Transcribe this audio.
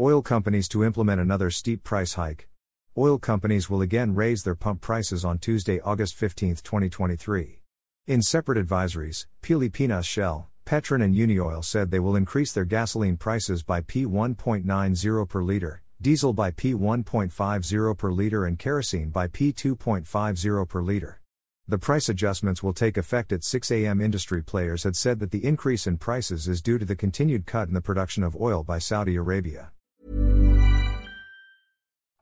Oil companies to implement another steep price hike. Oil companies will again raise their pump prices on Tuesday, August 15, 2023. In separate advisories, Pilipinas Shell, Petron and Unioil said they will increase their gasoline prices by P1.90 per liter, diesel by P1.50 per liter and kerosene by P2.50 per liter. The price adjustments will take effect at 6 a.m. Industry players had said that the increase in prices is due to the continued cut in the production of oil by Saudi Arabia.